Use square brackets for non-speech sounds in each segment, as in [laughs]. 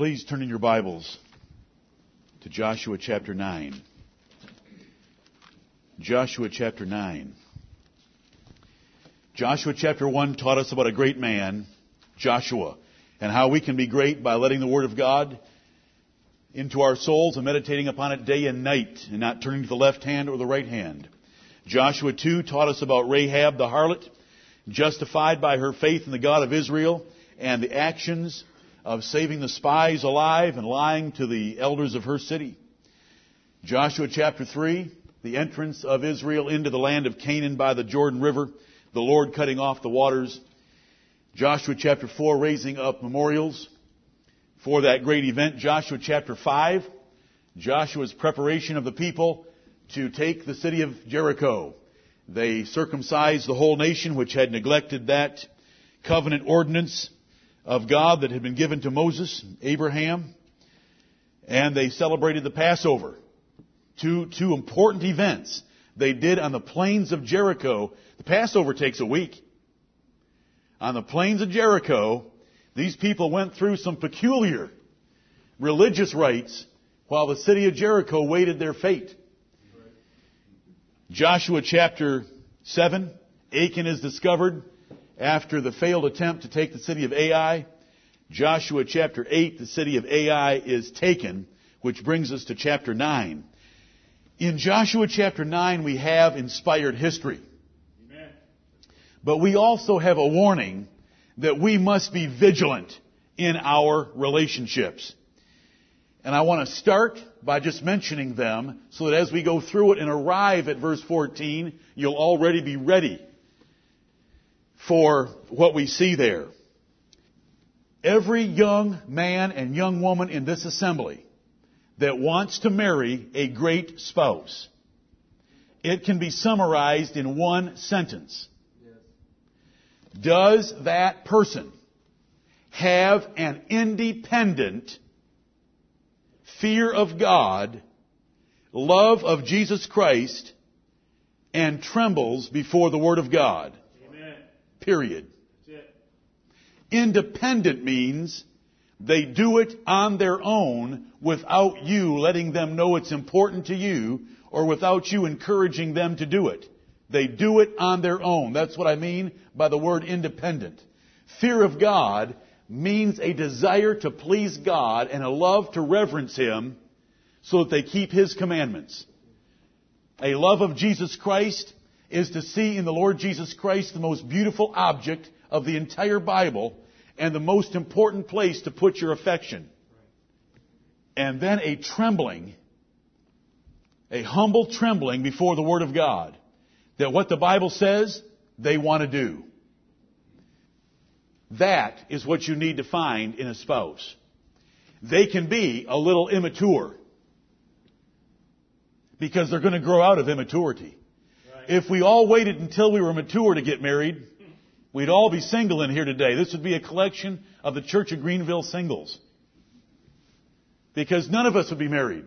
Please turn in your Bibles to Joshua chapter 9. Joshua chapter 9. Joshua chapter 1 taught us about a great man, Joshua, and how we can be great by letting the Word of God into our souls and meditating upon it day and night and not turning to the left hand or the right hand. Joshua 2 taught us about Rahab the harlot, justified by her faith in the God of Israel and the actions of saving the spies alive and lying to the elders of her city. Joshua chapter 3, the entrance of Israel into the land of Canaan by the Jordan River, the Lord cutting off the waters. Joshua chapter 4, raising up memorials for that great event. Joshua chapter 5, Joshua's preparation of the people to take the city of Jericho. They circumcised the whole nation which had neglected that covenant ordinance of God that had been given to Moses, Abraham, and they celebrated the Passover. Two, two important events they did on the plains of Jericho. The Passover takes a week. On the plains of Jericho, these people went through some peculiar religious rites while the city of Jericho waited their fate. Joshua chapter 7, Achan is discovered after the failed attempt to take the city of Ai. Joshua chapter 8, the city of Ai is taken, which brings us to chapter 9. In Joshua chapter 9, we have inspired history. Amen. But we also have a warning that we must be vigilant in our relationships. And I want to start by just mentioning them so that as we go through it and arrive at verse 14, you'll already be ready for what we see there. Every young man and young woman in this assembly that wants to marry a great spouse, it can be summarized in one sentence. Does that person have an independent fear of God, love of Jesus Christ, and trembles before the Word of God? Period. Independent means they do it on their own without you letting them know it's important to you or without you encouraging them to do it. They do it on their own. That's what I mean by the word independent. Fear of God means a desire to please God and a love to reverence Him so that they keep His commandments. A love of Jesus Christ is to see in the Lord Jesus Christ the most beautiful object of the entire Bible and the most important place to put your affection. And then a trembling, a humble trembling before the Word of God that what the Bible says they want to do. That is what you need to find in a spouse. They can be a little immature because they're going to grow out of immaturity. If we all waited until we were mature to get married, we'd all be single in here today. This would be a collection of the Church of Greenville singles. Because none of us would be married.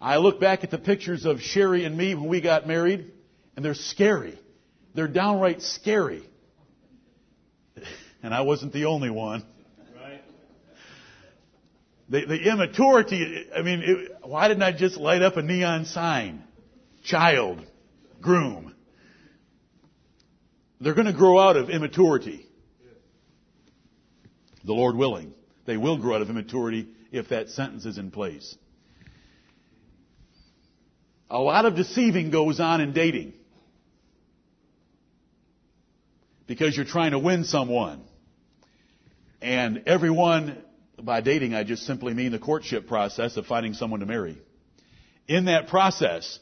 I look back at the pictures of Sherry and me when we got married, and they're scary. They're downright scary. [laughs] And I wasn't the only one. Right. The, the immaturity, I mean, it, why didn't I just light up a neon sign? Child, groom. They're going to grow out of immaturity. The Lord willing. They will grow out of immaturity if that sentence is in place. A lot of deceiving goes on in dating. Because you're trying to win someone. And everyone, by dating, I just simply mean the courtship process of finding someone to marry. In that process,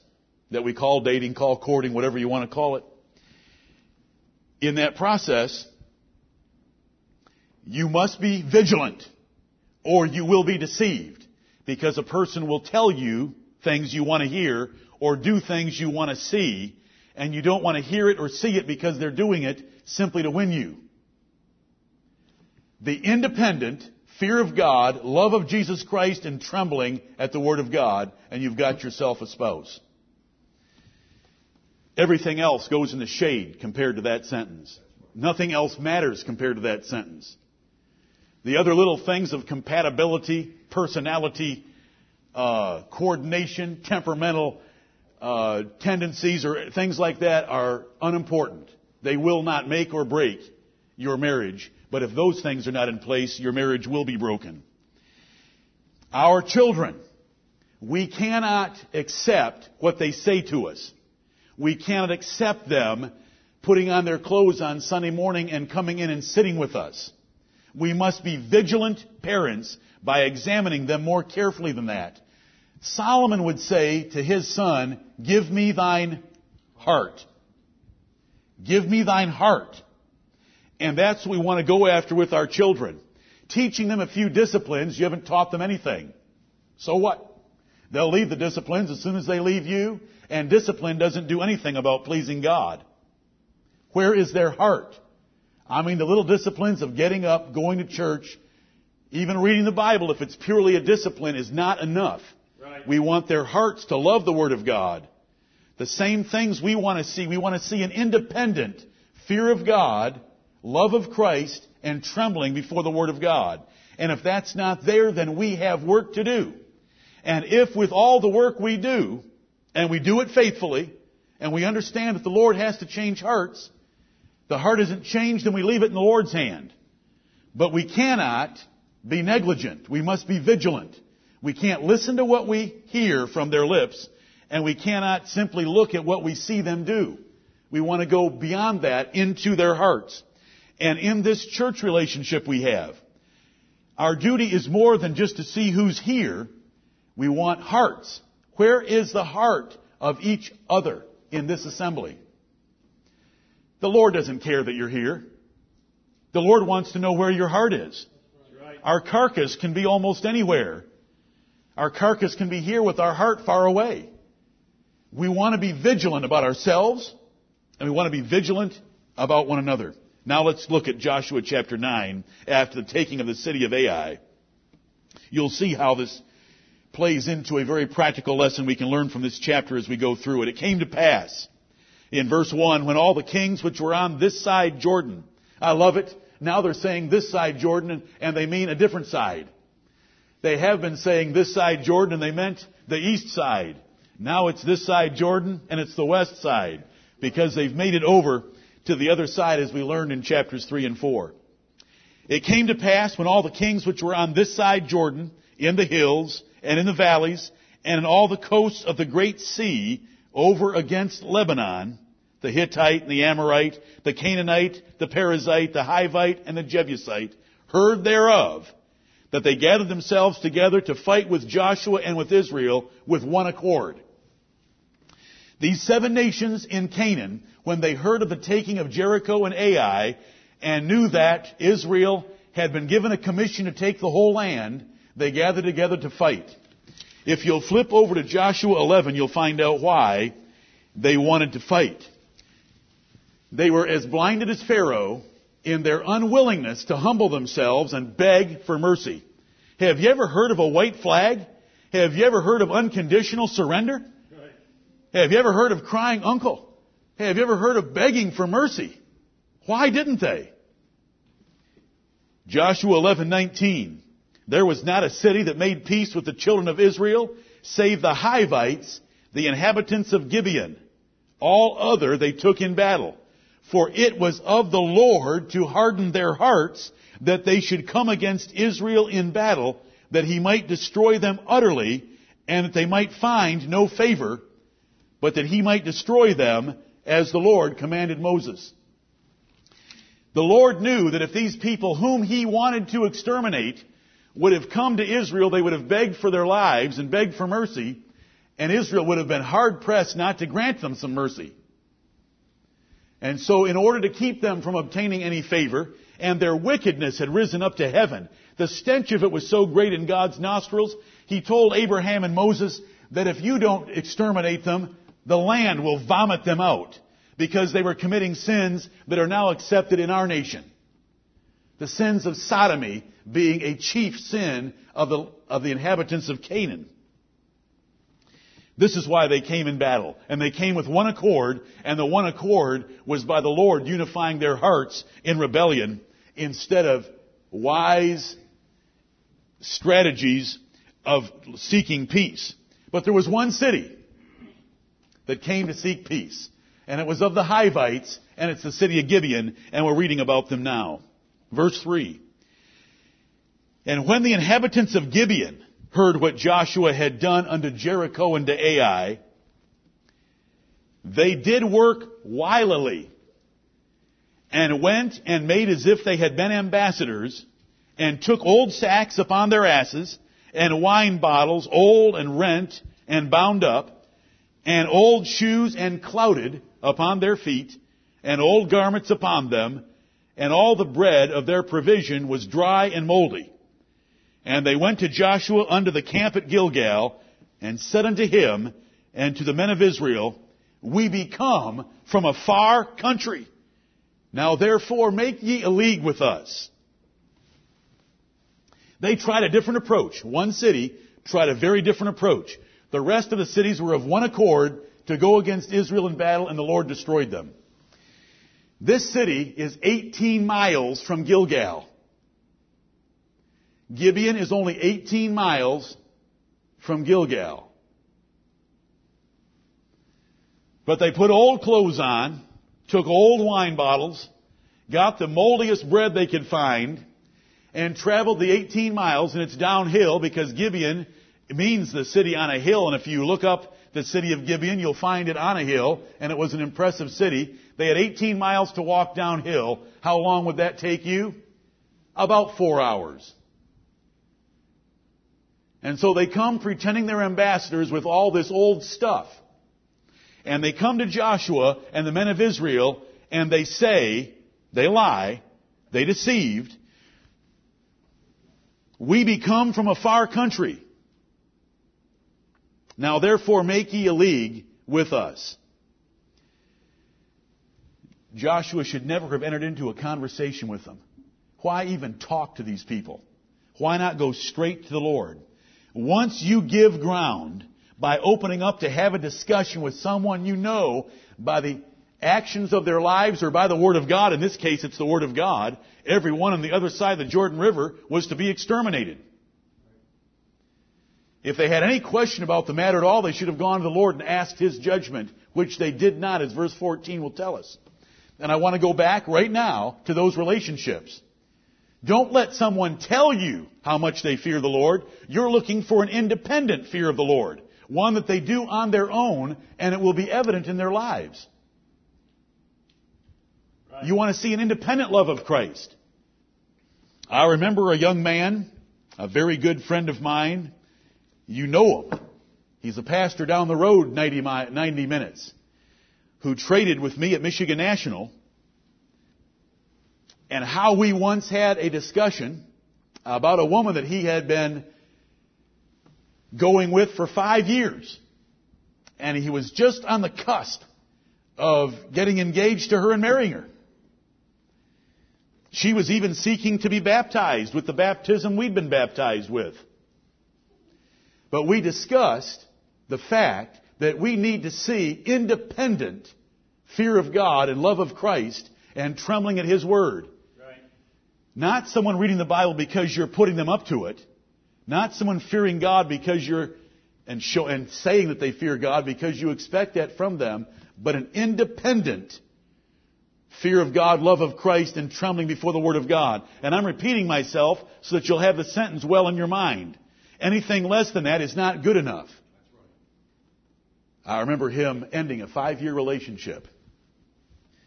that we call dating, call courting, whatever you want to call it. In that process, you must be vigilant or you will be deceived because a person will tell you things you want to hear or do things you want to see and you don't want to hear it or see it because they're doing it simply to win you. The independent, fear of God, love of Jesus Christ, and trembling at the Word of God, and you've got yourself a spouse. Everything else goes in the shade compared to that sentence. Nothing else matters compared to that sentence. The other little things of compatibility, personality, uh, coordination, temperamental uh, tendencies, or things like that are unimportant. They will not make or break your marriage. But if those things are not in place, your marriage will be broken. Our children, we cannot accept what they say to us. We cannot accept them putting on their clothes on Sunday morning and coming in and sitting with us. We must be vigilant parents by examining them more carefully than that. Solomon would say to his son, give me thine heart. Give me thine heart. And that's what we want to go after with our children. Teaching them a few disciplines, you haven't taught them anything. So what? They'll leave the disciplines as soon as they leave you, and discipline doesn't do anything about pleasing God. Where is their heart? I mean, the little disciplines of getting up, going to church, even reading the Bible, if it's purely a discipline, is not enough. Right. We want their hearts to love the Word of God. The same things we want to see. We want to see an independent fear of God, love of Christ, and trembling before the Word of God. And if that's not there, then we have work to do. And if with all the work we do, and we do it faithfully, and we understand that the Lord has to change hearts, the heart isn't changed and we leave it in the Lord's hand. But we cannot be negligent. We must be vigilant. We can't listen to what we hear from their lips, and we cannot simply look at what we see them do. We want to go beyond that into their hearts. And in this church relationship we have, our duty is more than just to see who's here. We want hearts. Where is the heart of each other in this assembly? The Lord doesn't care that you're here. The Lord wants to know where your heart is. Our carcass can be almost anywhere. Our carcass can be here with our heart far away. We want to be vigilant about ourselves, and we want to be vigilant about one another. Now let's look at Joshua chapter 9 after the taking of the city of Ai. You'll see how this plays into a very practical lesson we can learn from this chapter as we go through it. It came to pass in verse 1 when all the kings which were on this side Jordan, I love it. Now they're saying this side Jordan and they mean a different side. They have been saying this side Jordan and they meant the east side. Now it's this side Jordan and it's the west side because they've made it over to the other side as we learned in chapters 3 and 4. It came to pass when all the kings which were on this side Jordan, in the hills and in the valleys, and in all the coasts of the great sea, over against Lebanon, the Hittite and the Amorite, the Canaanite, the Perizzite, the Hivite, and the Jebusite, heard thereof, that they gathered themselves together to fight with Joshua and with Israel with one accord. These seven nations in Canaan when they heard of the taking of Jericho and Ai and knew that Israel had been given a commission to take the whole land, they gather together to fight. If you'll flip over to Joshua 11, you'll find out why they wanted to fight. They were as blinded as Pharaoh in their unwillingness to humble themselves and beg for mercy. Have you ever heard of a white flag? Have you ever heard of unconditional surrender? Have you ever heard of crying uncle? Have you ever heard of begging for mercy? Why didn't they? Joshua 11:19 There was not a city that made peace with the children of Israel save the Hivites, the inhabitants of Gibeon. All other they took in battle. For it was of the Lord to harden their hearts that they should come against Israel in battle, that he might destroy them utterly, and that they might find no favor, but that he might destroy them as the Lord commanded Moses. The Lord knew that if these people whom he wanted to exterminate would have come to Israel, they would have begged for their lives and begged for mercy, and Israel would have been hard pressed not to grant them some mercy. And so in order to keep them from obtaining any favor, and their wickedness had risen up to heaven, the stench of it was so great in God's nostrils, he told Abraham and Moses that if you don't exterminate them, the land will vomit them out because they were committing sins that are now accepted in our nation. The sins of sodomy being a chief sin of the, of the inhabitants of Canaan. This is why they came in battle. And they came with one accord, and the one accord was by the Lord unifying their hearts in rebellion instead of wise strategies of seeking peace. But there was one city that came to seek peace. And it was of the Hivites, and it's the city of Gibeon, and we're reading about them now. Verse 3. And when the inhabitants of Gibeon heard what Joshua had done unto Jericho and to Ai, they did work wilily, and went and made as if they had been ambassadors, and took old sacks upon their asses, and wine bottles, old and rent, and bound up, and old shoes and clouted upon their feet, and old garments upon them, and all the bread of their provision was dry and moldy. And they went to Joshua unto the camp at Gilgal, and said unto him and to the men of Israel, We be come from a far country. Now therefore make ye a league with us. They tried a different approach. One city tried a very different approach. The rest of the cities were of one accord to go against Israel in battle, and the Lord destroyed them. This city is 18 miles from Gilgal. Gibeon is only 18 miles from Gilgal. But they put old clothes on, took old wine bottles, got the moldiest bread they could find, and traveled the 18 miles, and it's downhill because Gibeon means the city on a hill, and if you look up the city of Gibeon, you'll find it on a hill, and it was an impressive city. They had 18 miles to walk downhill. How long would that take you? About four hours. And so they come pretending they're ambassadors with all this old stuff. And they come to Joshua and the men of Israel and they say, they lie, they deceived, we be come from a far country. Now therefore make ye a league with us. Joshua should never have entered into a conversation with them. Why even talk to these people? Why not go straight to the Lord? Once you give ground by opening up to have a discussion with someone you know by the actions of their lives or by the Word of God, in this case it's the Word of God, everyone on the other side of the Jordan River was to be exterminated. If they had any question about the matter at all, they should have gone to the Lord and asked His judgment, which they did not, as verse 14 will tell us. And I want to go back right now to those relationships. Don't let someone tell you how much they fear the Lord. You're looking for an independent fear of the Lord. One that they do on their own and it will be evident in their lives. Right. You want to see an independent love of Christ. I remember a young man, a very good friend of mine. You know him. He's a pastor down the road 90, 90 minutes who traded with me at Michigan National and how we once had a discussion about a woman that he had been going with for five years. And he was just on the cusp of getting engaged to her and marrying her. She was even seeking to be baptized with the baptism we'd been baptized with. But we discussed the fact that we need to see independent fear of God and love of Christ and trembling at His Word. Not someone reading the Bible because you're putting them up to it. Not someone fearing God because you're and show and saying that they fear God because you expect that from them, but an independent fear of God, love of Christ, and trembling before the Word of God. And I'm repeating myself so that you'll have the sentence well in your mind. Anything less than that is not good enough. I remember him ending a five year relationship.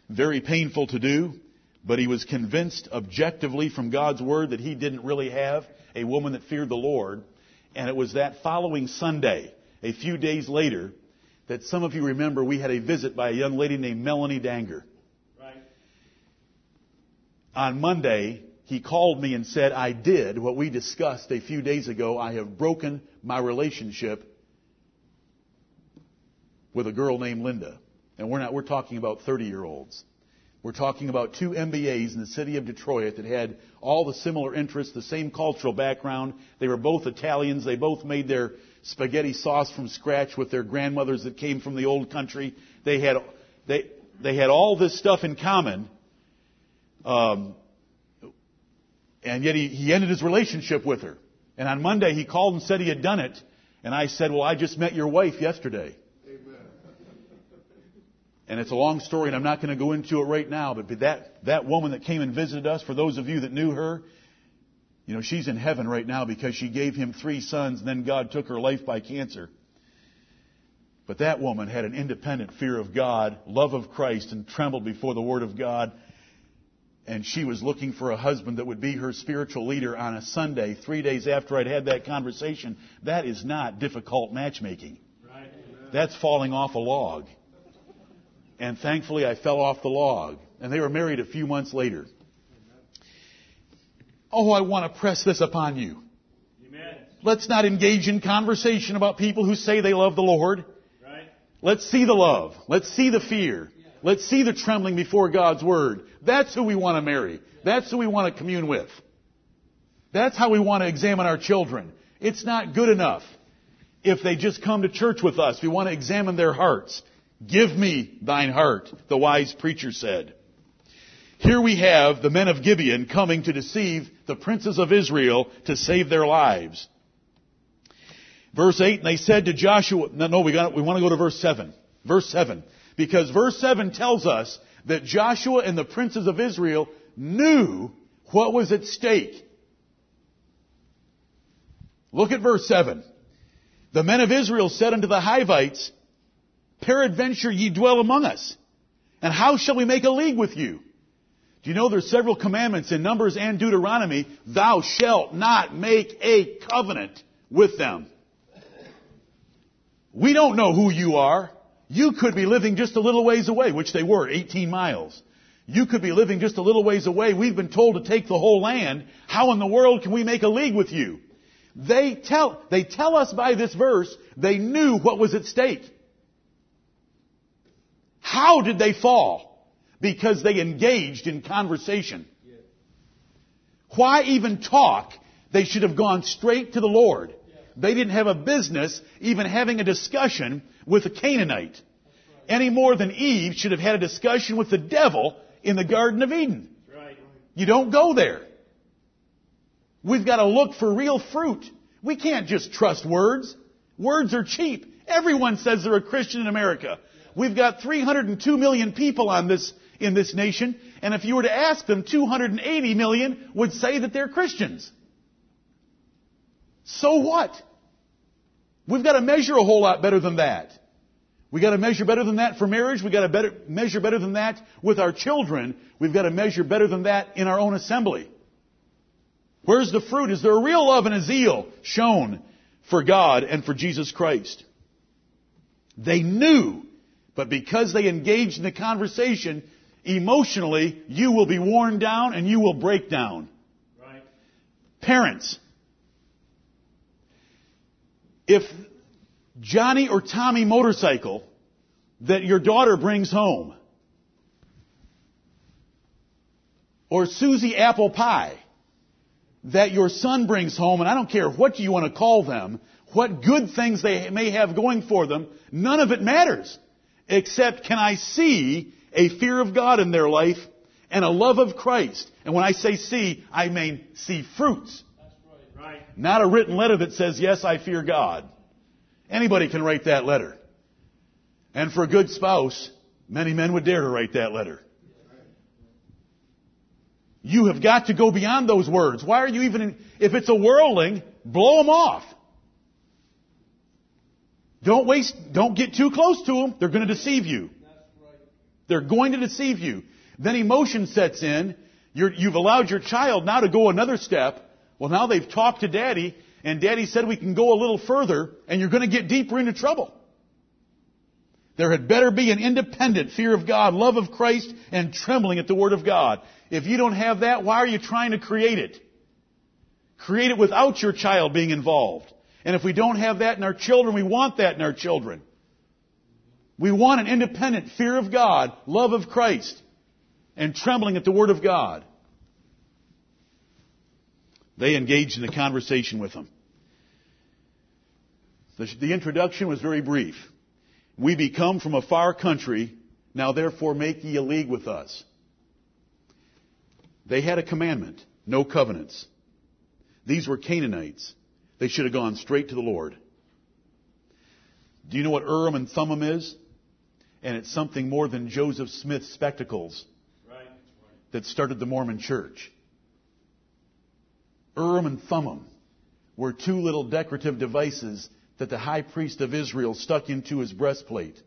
Very painful to do. But he was convinced objectively from God's Word that he didn't really have a woman that feared the Lord. And it was that following Sunday, a few days later, that some of you remember we had a visit by a young lady named Melanie Danger. Right. On Monday, he called me and said, I did what we discussed a few days ago. I have broken my relationship with a girl named Linda. And we're not, we're talking about 30 year olds. We're talking about two MBAs in the city of Detroit that had all the similar interests, the same cultural background. They were both Italians. They both made their spaghetti sauce from scratch with their grandmothers that came from the old country. They had, they, they had all this stuff in common. Um, And yet he, he ended his relationship with her. And on Monday he called and said he had done it. And I said, well, I just met your wife yesterday. And it's a long story, and I'm not going to go into it right now, but that, that woman that came and visited us, for those of you that knew her, you know, she's in heaven right now because she gave him three sons, and then God took her life by cancer. But that woman had an independent fear of God, love of Christ, and trembled before the Word of God. And she was looking for a husband that would be her spiritual leader on a Sunday, three days after I'd had that conversation. That is not difficult matchmaking. Right. That's falling off a log. And thankfully, I fell off the log. And they were married a few months later. Oh, I want to press this upon you. Amen. Let's not engage in conversation about people who say they love the Lord. Right. Let's see the love. Let's see the fear. Yeah. Let's see the trembling before God's Word. That's who we want to marry. That's who we want to commune with. That's how we want to examine our children. It's not good enough if they just come to church with us. We want to examine their hearts. Give me thine heart, the wise preacher said. Here we have the men of Gibeon coming to deceive the princes of Israel to save their lives. Verse 8, and they said to Joshua, no, no we, got, we want to go to verse 7. Verse 7. Because verse 7 tells us that Joshua and the princes of Israel knew what was at stake. Look at verse 7. The men of Israel said unto the Hivites, Peradventure ye dwell among us. And how shall we make a league with you? Do you know there's several commandments in Numbers and Deuteronomy? Thou shalt not make a covenant with them. We don't know who you are. You could be living just a little ways away, which they were, 18 miles. You could be living just a little ways away. We've been told to take the whole land. How in the world can we make a league with you? They tell, they tell us by this verse, they knew what was at stake. How did they fall? Because they engaged in conversation. Why even talk? They should have gone straight to the Lord. They didn't have a business even having a discussion with a Canaanite. Any more than Eve should have had a discussion with the devil in the Garden of Eden. You don't go there. We've got to look for real fruit. We can't just trust words. Words are cheap. Everyone says they're a Christian in America. We've got 302 million people on this, in this nation, and if you were to ask them, 280 million would say that they're Christians. So what? We've got to measure a whole lot better than that. We've got to measure better than that for marriage. We've got to better, measure better than that with our children. We've got to measure better than that in our own assembly. Where's the fruit? Is there a real love and a zeal shown for God and for Jesus Christ? They knew but because they engage in the conversation, emotionally, you will be worn down and you will break down. Right. Parents, if Johnny or Tommy motorcycle that your daughter brings home, or Susie apple pie that your son brings home, and I don't care what you want to call them, what good things they may have going for them, none of it matters except can I see a fear of God in their life and a love of Christ. And when I say see, I mean see fruits. Not a written letter that says, yes, I fear God. Anybody can write that letter. And for a good spouse, many men would dare to write that letter. You have got to go beyond those words. Why are you even, in, if it's a whirling, blow them off. Don't waste, don't get too close to them. They're going to deceive you. They're going to deceive you. Then emotion sets in. you have allowed your child now to go another step. Well, now they've talked to daddy, and daddy said we can go a little further, and you're going to get deeper into trouble. There had better be an independent fear of God, love of Christ, and trembling at the Word of God. If you don't have that, why are you trying to create it? Create it without your child being involved. And if we don't have that in our children, we want that in our children. We want an independent fear of God, love of Christ, and trembling at the Word of God. They engaged in a conversation with him. The, the introduction was very brief. We be come from a far country, now therefore make ye a league with us. They had a commandment no covenants. These were Canaanites. They should have gone straight to the Lord. Do you know what Urim and Thummim is? And it's something more than Joseph Smith's spectacles that started the Mormon church. Urim and Thummim were two little decorative devices that the high priest of Israel stuck into his breastplate.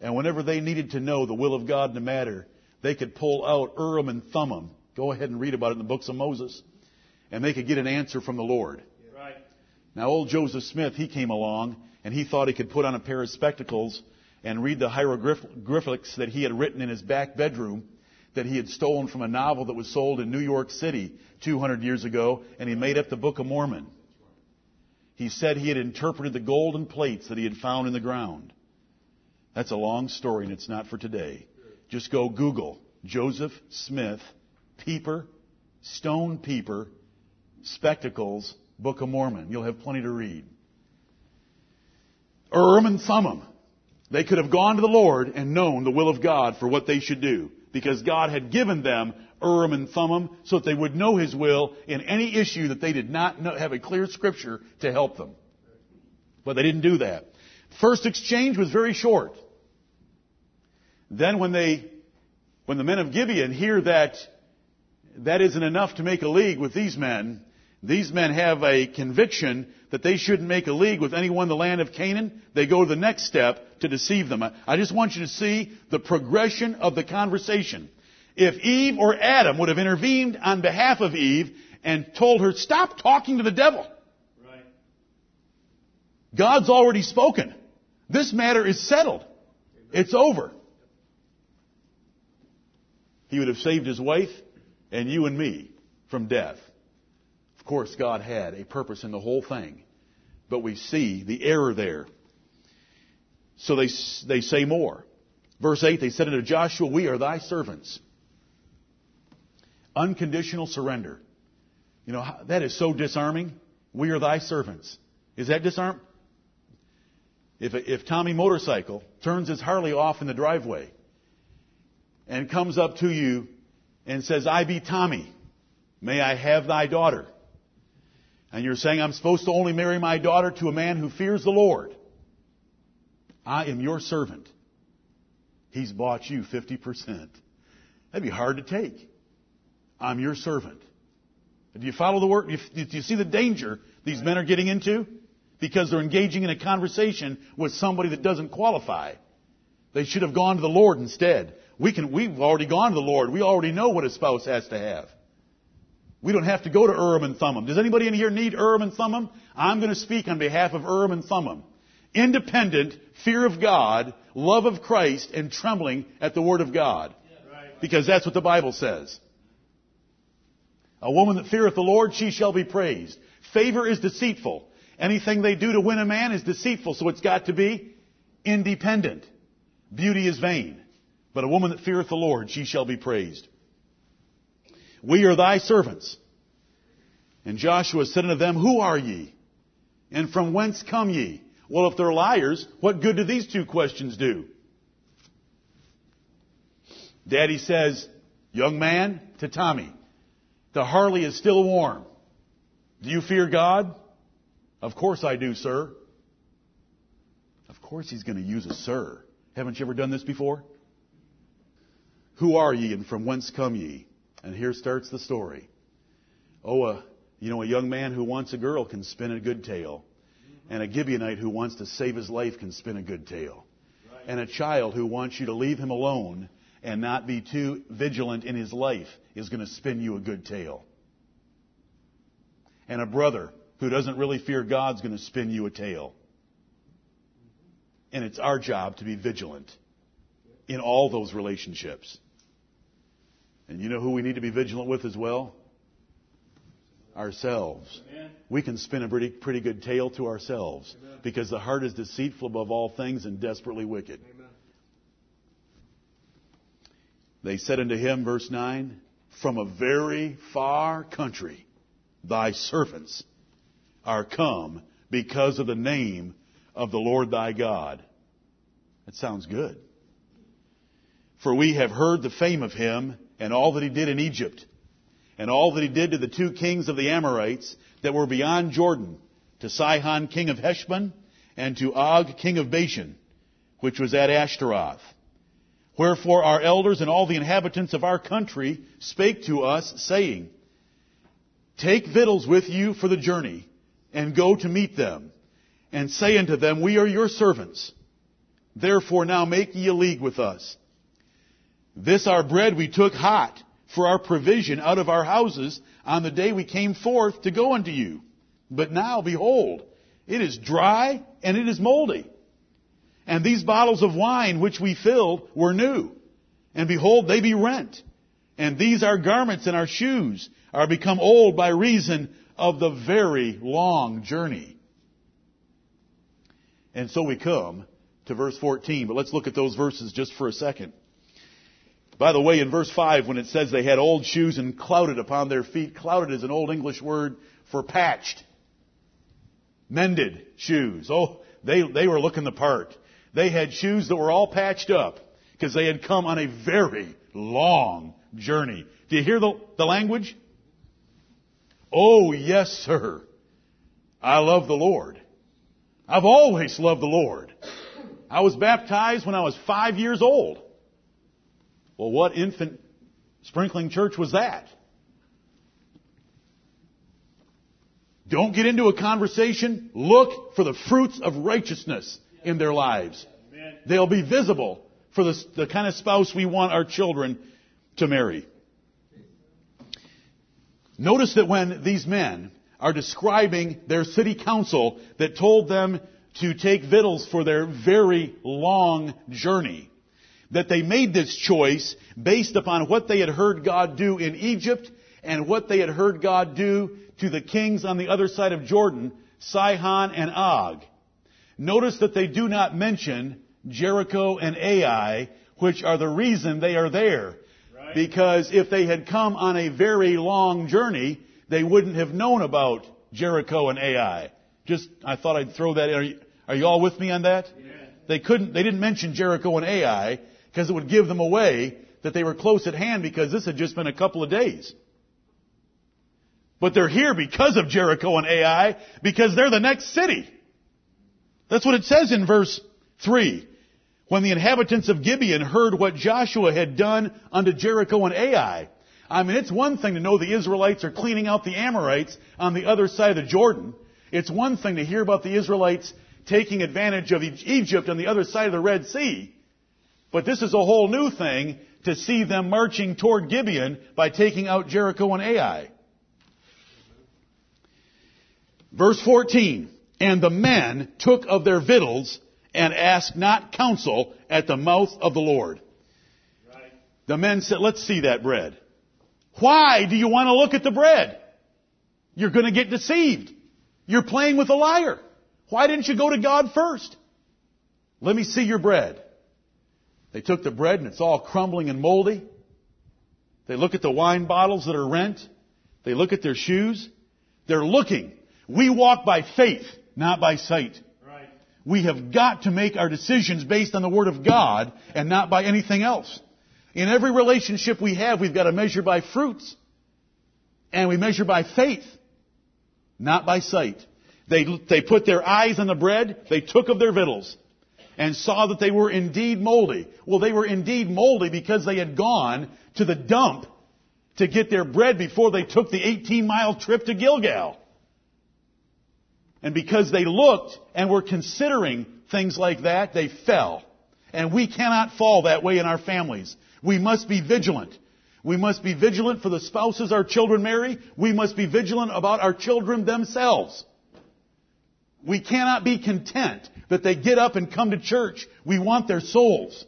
And whenever they needed to know the will of God in a matter, they could pull out Urim and Thummim. Go ahead and read about it in the books of Moses. And they could get an answer from the Lord. Now old Joseph Smith, he came along and he thought he could put on a pair of spectacles and read the hieroglyphics that he had written in his back bedroom that he had stolen from a novel that was sold in New York City 200 years ago, and he made up the Book of Mormon. He said he had interpreted the golden plates that he had found in the ground. That's a long story, and it's not for today. Just go Google Joseph Smith, peeper, stone peeper, spectacles, Book of Mormon. You'll have plenty to read. Urim and Thummim. They could have gone to the Lord and known the will of God for what they should do because God had given them Urim and Thummim so that they would know His will in any issue that they did not know, have a clear scripture to help them. But they didn't do that. First exchange was very short. Then when they, when the men of Gibeon hear that that isn't enough to make a league with these men, these men have a conviction that they shouldn't make a league with anyone in the land of Canaan. They go to the next step to deceive them. I just want you to see the progression of the conversation. If Eve or Adam would have intervened on behalf of Eve and told her, stop talking to the devil. Right. God's already spoken. This matter is settled. It's over. He would have saved his wife and you and me from death. Of course, God had a purpose in the whole thing, but we see the error there. So they, they say more. Verse 8, they said unto Joshua, We are thy servants. Unconditional surrender. You know, that is so disarming. We are thy servants. Is that disarm? If, if Tommy Motorcycle turns his Harley off in the driveway and comes up to you and says, I be Tommy, may I have thy daughter? And you're saying, I'm supposed to only marry my daughter to a man who fears the Lord. I am your servant. He's bought you 50%. That'd be hard to take. I'm your servant. Do you follow the word? Do you see the danger these men are getting into? Because they're engaging in a conversation with somebody that doesn't qualify. They should have gone to the Lord instead. We can, we've already gone to the Lord. We already know what a spouse has to have. We don't have to go to Urim and Thummim. Does anybody in here need Urim and Thummim? I'm going to speak on behalf of Urim and Thummim. Independent, fear of God, love of Christ, and trembling at the Word of God. Because that's what the Bible says. A woman that feareth the Lord, she shall be praised. Favor is deceitful. Anything they do to win a man is deceitful, so it's got to be independent. Beauty is vain. But a woman that feareth the Lord, she shall be praised. We are thy servants. And Joshua said unto them, Who are ye? And from whence come ye? Well, if they're liars, what good do these two questions do? Daddy says, Young man, to Tommy, the Harley is still warm. Do you fear God? Of course I do, sir. Of course he's going to use a sir. Haven't you ever done this before? Who are ye and from whence come ye? And here starts the story. Oh, uh, you know, a young man who wants a girl can spin a good tale. And a Gibeonite who wants to save his life can spin a good tale. Right. And a child who wants you to leave him alone and not be too vigilant in his life is going to spin you a good tale. And a brother who doesn't really fear God's going to spin you a tale. And it's our job to be vigilant in all those relationships. And you know who we need to be vigilant with as well? Ourselves. Amen. We can spin a pretty, pretty good tale to ourselves Amen. because the heart is deceitful above all things and desperately wicked. Amen. They said unto him, verse 9, From a very far country thy servants are come because of the name of the Lord thy God. That sounds good. For we have heard the fame of him and all that he did in Egypt, and all that he did to the two kings of the Amorites that were beyond Jordan, to Sihon king of Heshbon, and to Og king of Bashan, which was at Ashtaroth. Wherefore our elders and all the inhabitants of our country spake to us, saying, Take victuals with you for the journey, and go to meet them, and say unto them, We are your servants. Therefore now make ye a league with us. This our bread we took hot for our provision out of our houses on the day we came forth to go unto you. But now, behold, it is dry and it is moldy. And these bottles of wine which we filled were new. And behold, they be rent. And these our garments and our shoes are become old by reason of the very long journey. And so we come to verse 14, but let's look at those verses just for a second. By the way, in verse 5, when it says they had old shoes and clouted upon their feet, clouted is an old English word for patched. Mended shoes. Oh, they, they were looking the part. They had shoes that were all patched up because they had come on a very long journey. Do you hear the, the language? Oh, yes, sir. I love the Lord. I've always loved the Lord. I was baptized when I was five years old. Well, what infant sprinkling church was that? Don't get into a conversation. Look for the fruits of righteousness in their lives. They'll be visible for the, the kind of spouse we want our children to marry. Notice that when these men are describing their city council that told them to take victuals for their very long journey, that they made this choice based upon what they had heard God do in Egypt and what they had heard God do to the kings on the other side of Jordan, Sihon and Og. Notice that they do not mention Jericho and Ai, which are the reason they are there. Right. Because if they had come on a very long journey, they wouldn't have known about Jericho and Ai. Just, I thought I'd throw that in. Are you, are you all with me on that? Yeah. They couldn't, they didn't mention Jericho and Ai because it would give them away that they were close at hand because this had just been a couple of days. But they're here because of Jericho and Ai because they're the next city. That's what it says in verse 3. When the inhabitants of Gibeon heard what Joshua had done unto Jericho and Ai. I mean, it's one thing to know the Israelites are cleaning out the Amorites on the other side of the Jordan. It's one thing to hear about the Israelites taking advantage of Egypt on the other side of the Red Sea. But this is a whole new thing to see them marching toward Gibeon by taking out Jericho and Ai. Verse 14. And the men took of their victuals and asked not counsel at the mouth of the Lord. Right. The men said, let's see that bread. Why do you want to look at the bread? You're going to get deceived. You're playing with a liar. Why didn't you go to God first? Let me see your bread. They took the bread and it's all crumbling and moldy. They look at the wine bottles that are rent. They look at their shoes. They're looking. We walk by faith, not by sight. Right. We have got to make our decisions based on the Word of God and not by anything else. In every relationship we have, we've got to measure by fruits. And we measure by faith, not by sight. They, they put their eyes on the bread, they took of their victuals, and saw that they were indeed moldy. Well, they were indeed moldy because they had gone to the dump to get their bread before they took the 18 mile trip to Gilgal. And because they looked and were considering things like that, they fell. And we cannot fall that way in our families. We must be vigilant. We must be vigilant for the spouses our children marry. We must be vigilant about our children themselves. We cannot be content that they get up and come to church. We want their souls.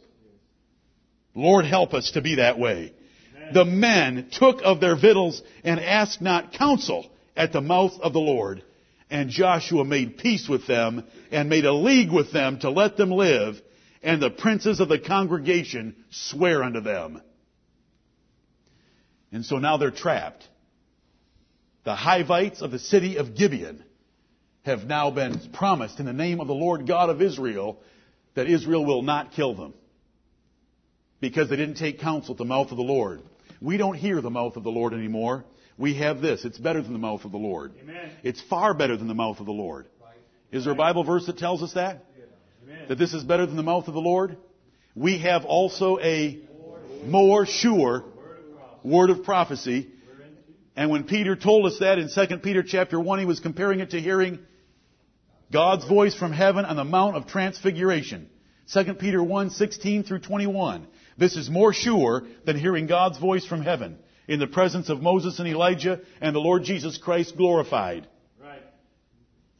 Lord help us to be that way. Amen. The men took of their victuals and asked not counsel at the mouth of the Lord. And Joshua made peace with them and made a league with them to let them live. And the princes of the congregation swear unto them. And so now they're trapped. The Hivites of the city of Gibeon have now been promised in the name of the Lord God of Israel that Israel will not kill them because they didn't take counsel at the mouth of the Lord. We don't hear the mouth of the Lord anymore. we have this. It's better than the mouth of the Lord. Amen. It's far better than the mouth of the Lord. Is there a Bible verse that tells us that? Amen. That this is better than the mouth of the Lord? We have also a more sure word of prophecy. And when Peter told us that in 2 Peter chapter 1, he was comparing it to hearing God's voice from heaven on the Mount of Transfiguration. 2 Peter 1, 16 through 21. This is more sure than hearing God's voice from heaven in the presence of Moses and Elijah and the Lord Jesus Christ glorified. Right.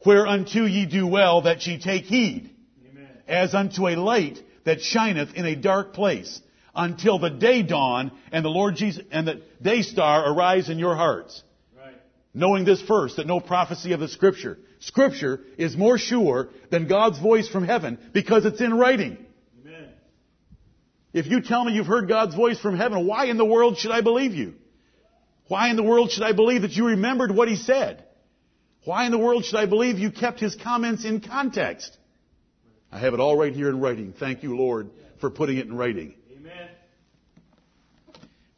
Whereunto ye do well that ye take heed, Amen. as unto a light that shineth in a dark place, until the day dawn and the Lord Jesus and the day star arise in your hearts. Right. Knowing this first, that no prophecy of the Scripture. Scripture is more sure than God's voice from heaven because it's in writing. Amen. If you tell me you've heard God's voice from heaven, why in the world should I believe you? Why in the world should I believe that you remembered what He said? Why in the world should I believe you kept His comments in context? I have it all right here in writing. Thank you, Lord, for putting it in writing. Amen.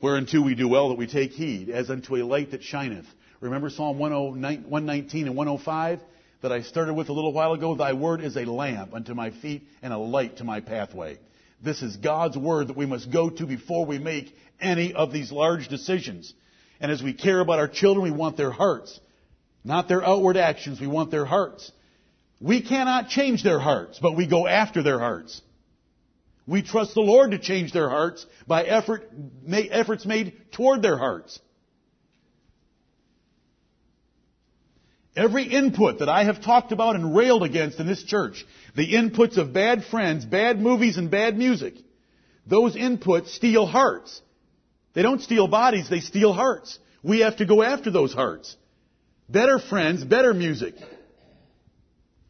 Whereunto we do well that we take heed, as unto a light that shineth. Remember Psalm 109 119 and 105 that I started with a little while ago? Thy word is a lamp unto my feet and a light to my pathway. This is God's word that we must go to before we make any of these large decisions. And as we care about our children, we want their hearts, not their outward actions. We want their hearts. We cannot change their hearts, but we go after their hearts. We trust the Lord to change their hearts by effort, efforts made toward their hearts. Every input that I have talked about and railed against in this church, the inputs of bad friends, bad movies, and bad music, those inputs steal hearts. They don't steal bodies, they steal hearts. We have to go after those hearts. Better friends, better music.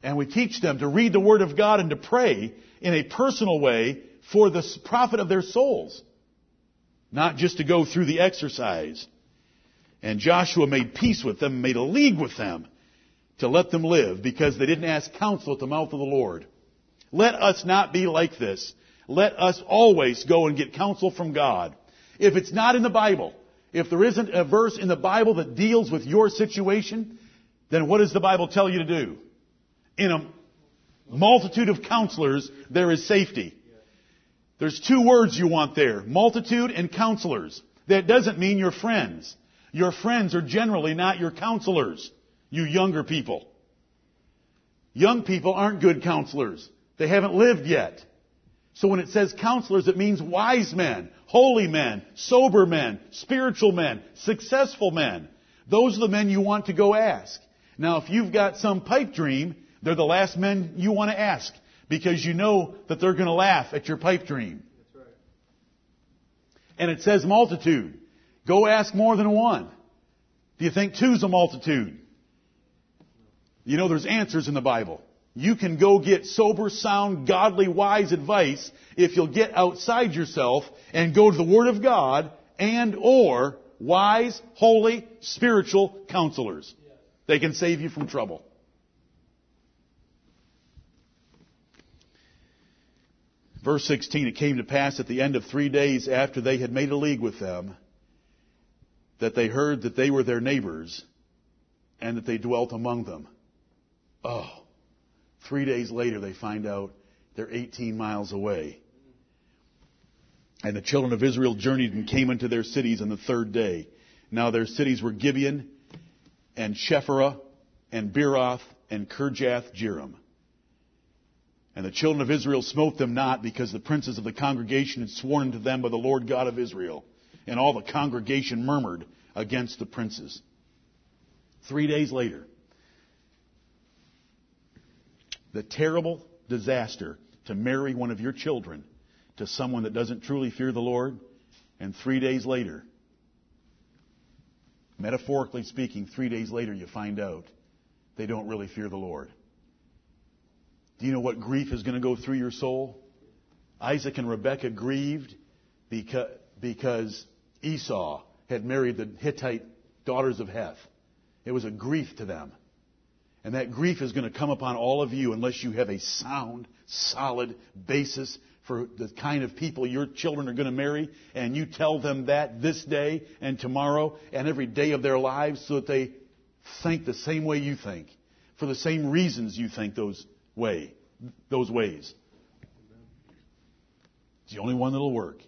And we teach them to read the Word of God and to pray in a personal way for the profit of their souls. Not just to go through the exercise. And Joshua made peace with them, made a league with them to let them live because they didn't ask counsel at the mouth of the Lord. Let us not be like this. Let us always go and get counsel from God. If it's not in the Bible, if there isn't a verse in the Bible that deals with your situation, then what does the Bible tell you to do? In a multitude of counselors, there is safety. There's two words you want there. Multitude and counselors. That doesn't mean your friends. Your friends are generally not your counselors. You younger people. Young people aren't good counselors. They haven't lived yet. So when it says counselors, it means wise men, holy men, sober men, spiritual men, successful men. Those are the men you want to go ask. Now if you've got some pipe dream, they're the last men you want to ask because you know that they're going to laugh at your pipe dream. Right. And it says multitude. Go ask more than one. Do you think two's a multitude? You know there's answers in the Bible. You can go get sober, sound, godly, wise advice if you'll get outside yourself and go to the Word of God and or wise, holy, spiritual counselors. They can save you from trouble. Verse 16, it came to pass at the end of three days after they had made a league with them that they heard that they were their neighbors and that they dwelt among them. Oh, three days later they find out they're 18 miles away. And the children of Israel journeyed and came into their cities on the third day. Now their cities were Gibeon and Shephirah and Beeroth and Kirjath Jearim. And the children of Israel smote them not because the princes of the congregation had sworn unto them by the Lord God of Israel. And all the congregation murmured against the princes. Three days later, the terrible disaster to marry one of your children to someone that doesn't truly fear the Lord, and three days later, metaphorically speaking, three days later you find out they don't really fear the Lord. Do you know what grief is going to go through your soul? Isaac and Rebekah grieved because, Esau had married the Hittite daughters of Heth. It was a grief to them. And that grief is going to come upon all of you unless you have a sound, solid basis for the kind of people your children are going to marry, and you tell them that this day and tomorrow and every day of their lives so that they think the same way you think, for the same reasons you think those way, those ways. It's the only one that'll work.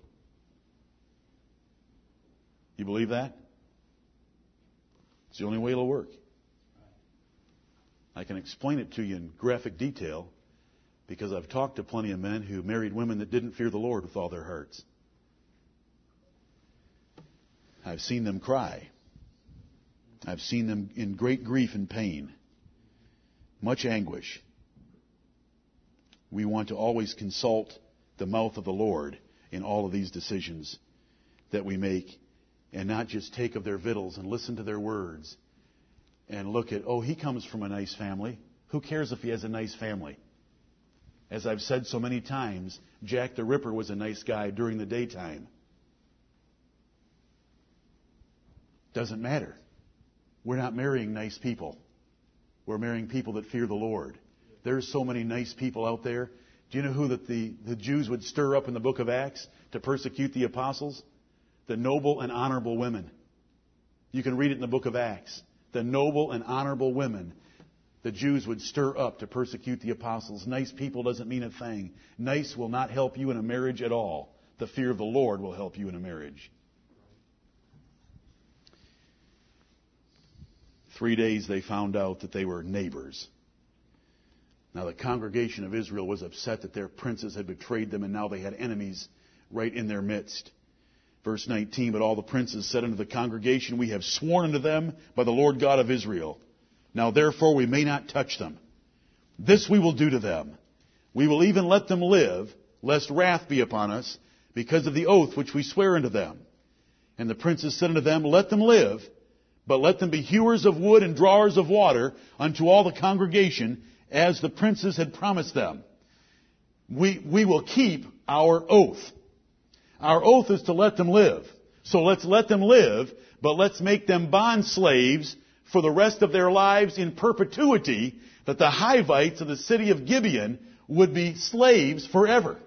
You believe that? It's the only way it'll work. I can explain it to you in graphic detail because I've talked to plenty of men who married women that didn't fear the Lord with all their hearts. I've seen them cry. I've seen them in great grief and pain, much anguish. We want to always consult the mouth of the Lord in all of these decisions that we make and not just take of their victuals and listen to their words and look at, oh, he comes from a nice family. Who cares if he has a nice family? As I've said so many times, Jack the Ripper was a nice guy during the daytime. Doesn't matter. We're not marrying nice people. We're marrying people that fear the Lord. There's so many nice people out there. Do you know who that the, the Jews would stir up in the book of Acts to persecute the apostles? The noble and honorable women. You can read it in the book of Acts. The noble and honorable women the Jews would stir up to persecute the apostles. Nice people doesn't mean a thing. Nice will not help you in a marriage at all. The fear of the Lord will help you in a marriage. Three days they found out that they were neighbors. Now the congregation of Israel was upset that their princes had betrayed them and now they had enemies right in their midst. Verse 19, but all the princes said unto the congregation, We have sworn unto them by the Lord God of Israel. Now therefore we may not touch them. This we will do to them. We will even let them live, lest wrath be upon us, because of the oath which we swear unto them. And the princes said unto them, Let them live, but let them be hewers of wood and drawers of water unto all the congregation, as the princes had promised them. We, we will keep our oath. Our oath is to let them live. So let's let them live, but let's make them bond slaves for the rest of their lives in perpetuity, that the Hivites of the city of Gibeon would be slaves forever.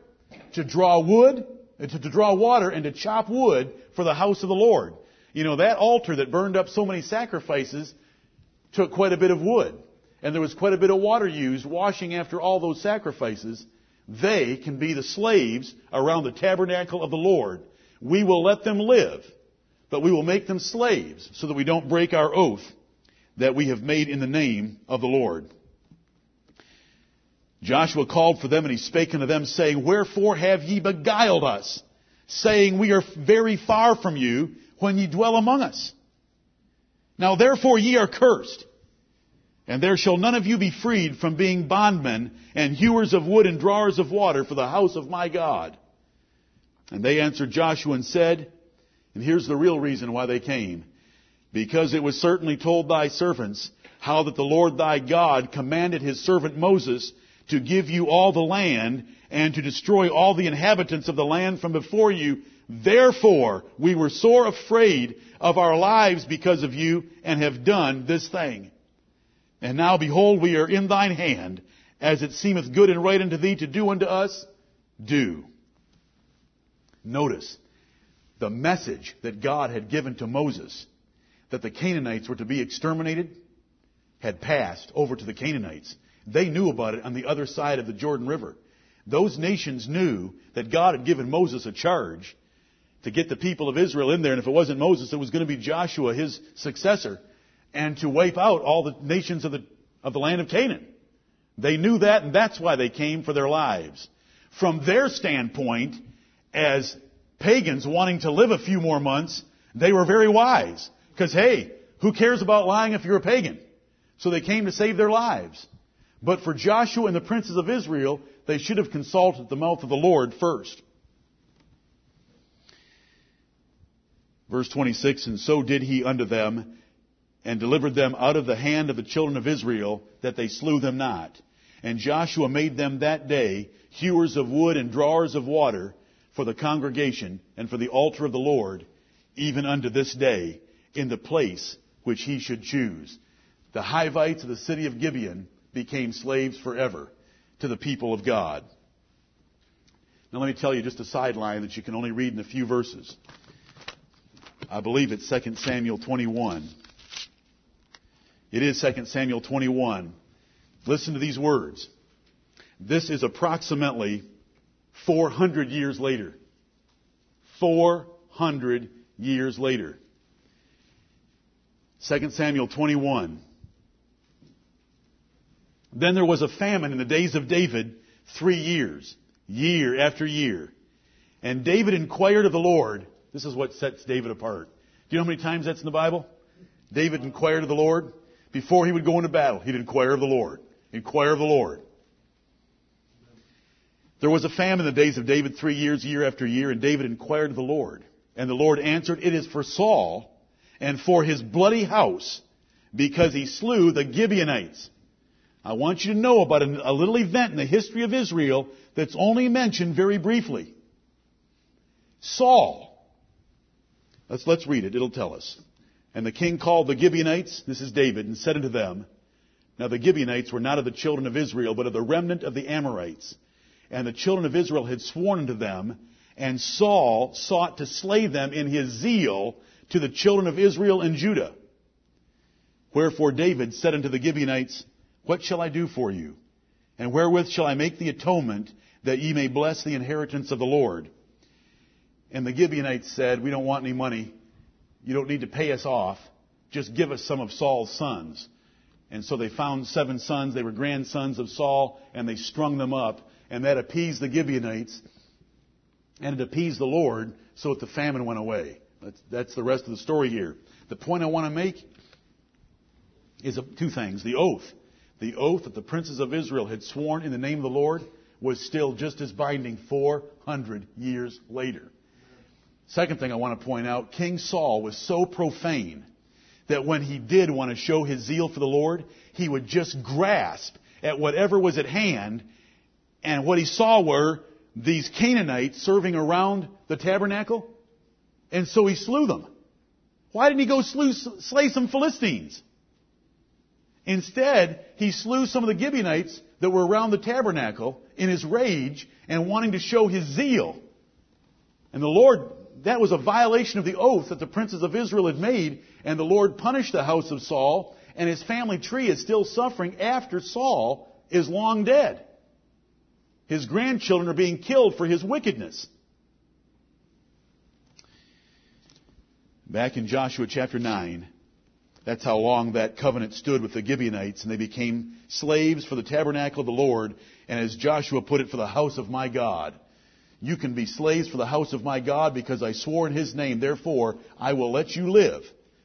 To draw wood, to, to draw water and to chop wood for the house of the Lord. You know, that altar that burned up so many sacrifices took quite a bit of wood. And there was quite a bit of water used washing after all those sacrifices. They can be the slaves around the tabernacle of the Lord. We will let them live, but we will make them slaves so that we don't break our oath that we have made in the name of the Lord. Joshua called for them and he spake unto them saying, Wherefore have ye beguiled us, saying, We are very far from you when ye dwell among us? Now therefore ye are cursed, and there shall none of you be freed from being bondmen and hewers of wood and drawers of water for the house of my God. And they answered Joshua and said, and here's the real reason why they came. Because it was certainly told thy servants how that the Lord thy God commanded his servant Moses to give you all the land and to destroy all the inhabitants of the land from before you. Therefore, we were sore afraid of our lives because of you and have done this thing. And now behold, we are in thine hand, as it seemeth good and right unto thee to do unto us, do. Notice the message that God had given to Moses that the Canaanites were to be exterminated had passed over to the Canaanites. They knew about it on the other side of the Jordan River. Those nations knew that God had given Moses a charge to get the people of Israel in there, and if it wasn't Moses, it was going to be Joshua, his successor, and to wipe out all the nations of the, of the land of Canaan. They knew that, and that's why they came for their lives. From their standpoint, as pagans wanting to live a few more months, they were very wise. Because hey, who cares about lying if you're a pagan? So they came to save their lives. But for Joshua and the princes of Israel, they should have consulted the mouth of the Lord first. Verse 26, and so did he unto them, and delivered them out of the hand of the children of Israel, that they slew them not. And Joshua made them that day hewers of wood and drawers of water for the congregation and for the altar of the Lord, even unto this day, in the place which he should choose. The Hivites of the city of Gibeon became slaves forever to the people of God. Now let me tell you just a sideline that you can only read in a few verses. I believe it's 2 Samuel 21. It is 2 Samuel 21. Listen to these words. This is approximately 400 years later. 400 years later. 2 Samuel 21. Then there was a famine in the days of David three years, year after year. And David inquired of the Lord. This is what sets David apart. Do you know how many times that's in the Bible? David inquired of the Lord. Before he would go into battle, he'd inquire of the Lord. Inquire of the Lord. There was a famine in the days of David three years, year after year, and David inquired of the Lord. And the Lord answered, It is for Saul and for his bloody house, because he slew the Gibeonites. I want you to know about a little event in the history of Israel that's only mentioned very briefly. Saul. Let's, let's read it. It'll tell us. And the king called the Gibeonites, this is David, and said unto them, Now the Gibeonites were not of the children of Israel, but of the remnant of the Amorites. And the children of Israel had sworn unto them, and Saul sought to slay them in his zeal to the children of Israel and Judah. Wherefore David said unto the Gibeonites, What shall I do for you? And wherewith shall I make the atonement that ye may bless the inheritance of the Lord? And the Gibeonites said, We don't want any money. You don't need to pay us off. Just give us some of Saul's sons. And so they found seven sons. They were grandsons of Saul, and they strung them up. And that appeased the Gibeonites, and it appeased the Lord, so that the famine went away. That's, that's the rest of the story here. The point I want to make is two things. The oath. The oath that the princes of Israel had sworn in the name of the Lord was still just as binding 400 years later. Second thing I want to point out, King Saul was so profane that when he did want to show his zeal for the Lord, he would just grasp at whatever was at hand, and what he saw were these Canaanites serving around the tabernacle, and so he slew them. Why didn't he go slew, slay some Philistines? Instead, he slew some of the Gibeonites that were around the tabernacle in his rage and wanting to show his zeal. And the Lord, that was a violation of the oath that the princes of Israel had made, and the Lord punished the house of Saul, and his family tree is still suffering after Saul is long dead. His grandchildren are being killed for his wickedness. Back in Joshua chapter 9, that's how long that covenant stood with the Gibeonites, and they became slaves for the tabernacle of the Lord, and as Joshua put it, for the house of my God. You can be slaves for the house of my God because I swore in his name, therefore I will let you live,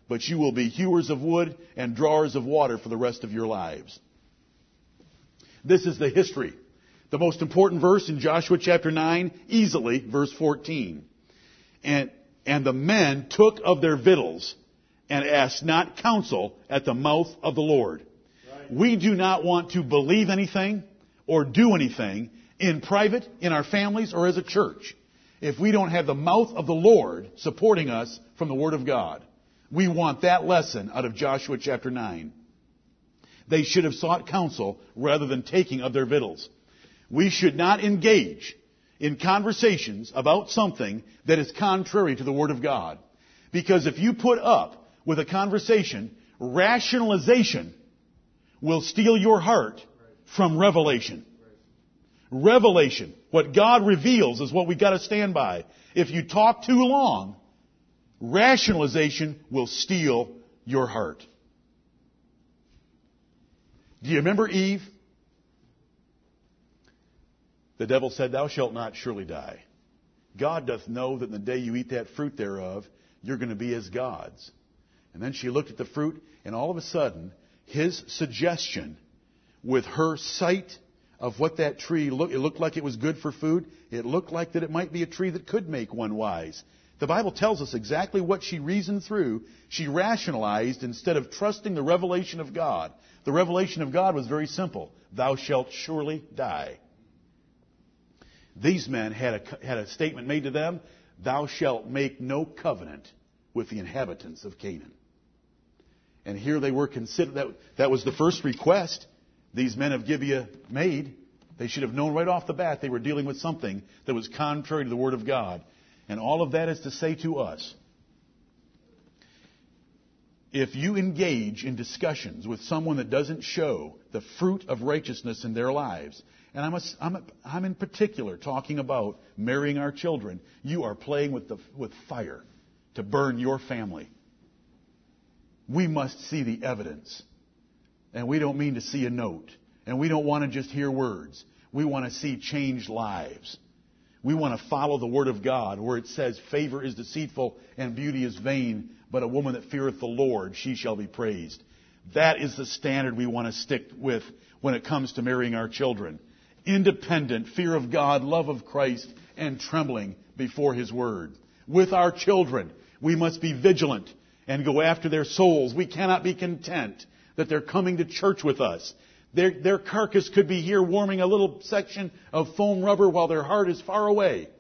but you will be hewers of wood and drawers of water for the rest of your lives. This is the history. The most important verse in Joshua chapter 9, easily, verse 14. And and the men took of their victuals and asked not counsel at the mouth of the Lord. Right. We do not want to believe anything or do anything in private, in our families, or as a church if we don't have the mouth of the Lord supporting us from the Word of God. We want that lesson out of Joshua chapter 9. They should have sought counsel rather than taking of their victuals. We should not engage in conversations about something that is contrary to the Word of God. Because if you put up with a conversation, rationalization will steal your heart from revelation. Revelation. What God reveals is what we gotta stand by. If you talk too long, rationalization will steal your heart. Do you remember Eve? The devil said, Thou shalt not surely die. God doth know that in the day you eat that fruit thereof, you're going to be as gods. And then she looked at the fruit, and all of a sudden, his suggestion with her sight of what that tree looked, it looked like it was good for food. It looked like that it might be a tree that could make one wise. The Bible tells us exactly what she reasoned through. She rationalized instead of trusting the revelation of God. The revelation of God was very simple. Thou shalt surely die. These men had a, had a statement made to them, Thou shalt make no covenant with the inhabitants of Canaan. And here they were considered, that, that was the first request these men of Gibeah made. They should have known right off the bat they were dealing with something that was contrary to the Word of God. And all of that is to say to us, if you engage in discussions with someone that doesn't show the fruit of righteousness in their lives, and I'm, a, I'm, a, I'm in particular talking about marrying our children, you are playing with, the, with fire to burn your family. We must see the evidence. And we don't mean to see a note. And we don't want to just hear words. We want to see changed lives. We want to follow the Word of God where it says, favor is deceitful and beauty is vain, but a woman that feareth the Lord, she shall be praised. That is the standard we want to stick with when it comes to marrying our children. Independent, fear of God, love of Christ, and trembling before His Word. With our children, we must be vigilant and go after their souls. We cannot be content that they're coming to church with us. Their, their carcass could be here warming a little section of foam rubber while their heart is far away.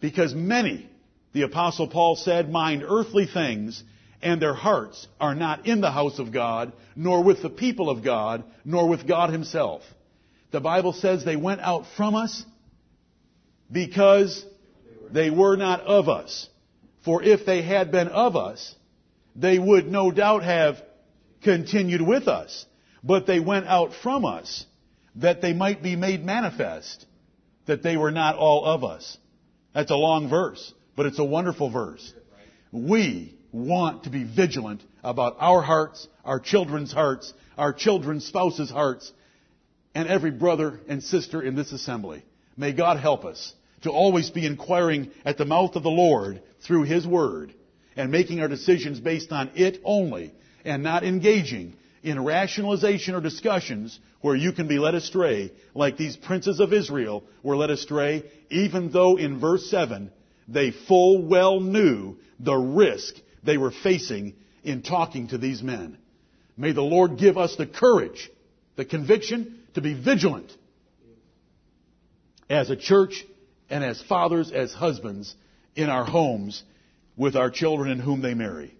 Because many, the apostle Paul said, mind earthly things and their hearts are not in the house of God, nor with the people of God, nor with God himself. The Bible says they went out from us because they were not of us. For if they had been of us, they would no doubt have continued with us. But they went out from us that they might be made manifest that they were not all of us. That's a long verse, but it's a wonderful verse. We want to be vigilant about our hearts, our children's hearts, our children's spouses' hearts, and every brother and sister in this assembly. May God help us to always be inquiring at the mouth of the Lord through His Word and making our decisions based on it only and not engaging in rationalization or discussions where you can be led astray, like these princes of Israel were led astray, even though in verse 7 they full well knew the risk they were facing in talking to these men. May the Lord give us the courage, the conviction to be vigilant as a church and as fathers, as husbands in our homes with our children and whom they marry.